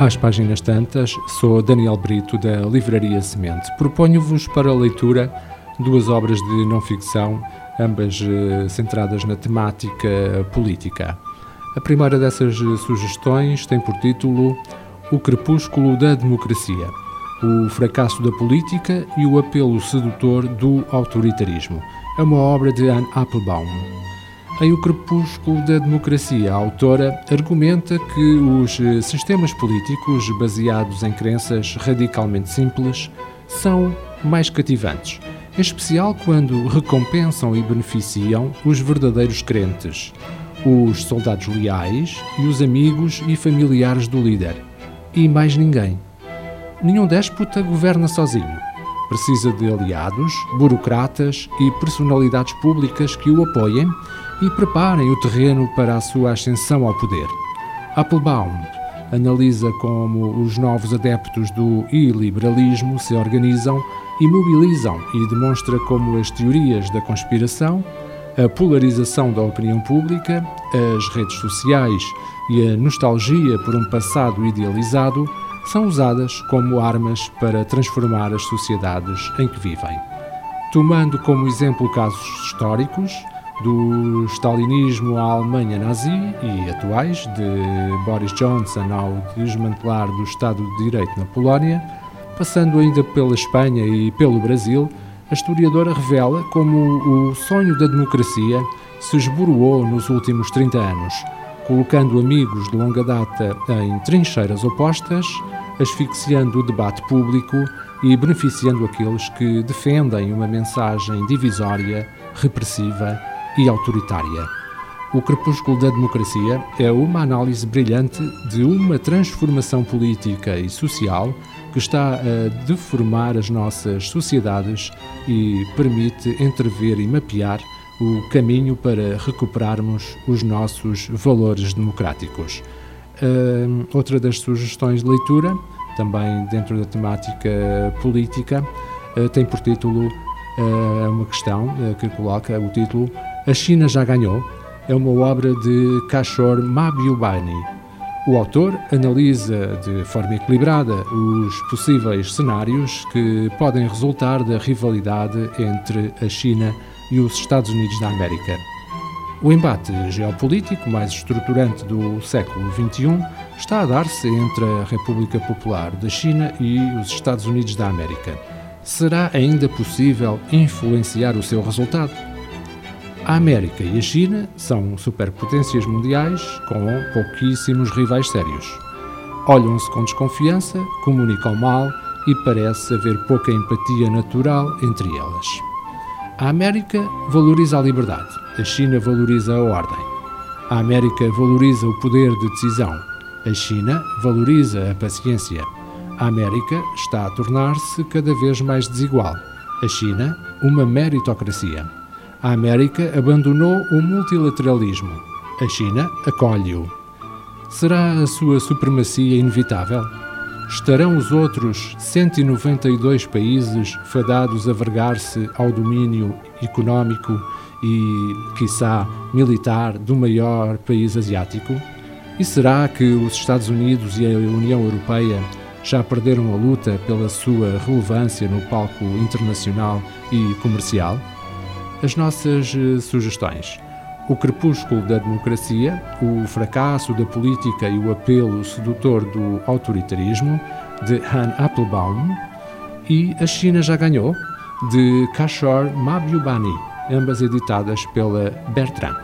Às páginas tantas, sou Daniel Brito da Livraria Semente. Proponho-vos para leitura duas obras de não-ficção, ambas eh, centradas na temática política. A primeira dessas sugestões tem por título O Crepúsculo da Democracia, o fracasso da política e o apelo sedutor do autoritarismo. É uma obra de Anne Applebaum. Em O Crepúsculo da Democracia, a autora argumenta que os sistemas políticos baseados em crenças radicalmente simples são mais cativantes, em especial quando recompensam e beneficiam os verdadeiros crentes, os soldados leais e os amigos e familiares do líder, e mais ninguém. Nenhum déspota governa sozinho. Precisa de aliados, burocratas e personalidades públicas que o apoiem e preparem o terreno para a sua ascensão ao poder. Applebaum analisa como os novos adeptos do iliberalismo se organizam e mobilizam e demonstra como as teorias da conspiração, a polarização da opinião pública, as redes sociais e a nostalgia por um passado idealizado são usadas como armas para transformar as sociedades em que vivem. Tomando como exemplo casos históricos, do stalinismo à Alemanha nazi e atuais, de Boris Johnson ao desmantelar do Estado de Direito na Polónia, passando ainda pela Espanha e pelo Brasil, a historiadora revela como o sonho da democracia se esboroou nos últimos 30 anos, colocando amigos de longa data em trincheiras opostas, asfixiando o debate público e beneficiando aqueles que defendem uma mensagem divisória, repressiva e autoritária. O Crepúsculo da Democracia é uma análise brilhante de uma transformação política e social que está a deformar as nossas sociedades e permite entrever e mapear o caminho para recuperarmos os nossos valores democráticos. Uh, outra das sugestões de leitura, também dentro da temática política, uh, tem por título uh, uma questão que coloca o título A China já ganhou. É uma obra de Kishore Mahbubani. O autor analisa de forma equilibrada os possíveis cenários que podem resultar da rivalidade entre a China e e os Estados Unidos da América. O embate geopolítico mais estruturante do século XXI está a dar-se entre a República Popular da China e os Estados Unidos da América. Será ainda possível influenciar o seu resultado? A América e a China são superpotências mundiais com pouquíssimos rivais sérios. Olham-se com desconfiança, comunicam mal e parece haver pouca empatia natural entre elas. A América valoriza a liberdade, a China valoriza a ordem. A América valoriza o poder de decisão, a China valoriza a paciência. A América está a tornar-se cada vez mais desigual. A China, uma meritocracia. A América abandonou o multilateralismo. A China acolhe-o. Será a sua supremacia inevitável? Estarão os outros 192 países fadados a vergar-se ao domínio económico e, quiçá, militar do maior país asiático? E será que os Estados Unidos e a União Europeia já perderam a luta pela sua relevância no palco internacional e comercial? As nossas eh, sugestões. O crepúsculo da democracia, o fracasso da política e o apelo sedutor do autoritarismo, de Han Applebaum, e A China Já Ganhou, de Kashor Mabyubani, ambas editadas pela Bertrand.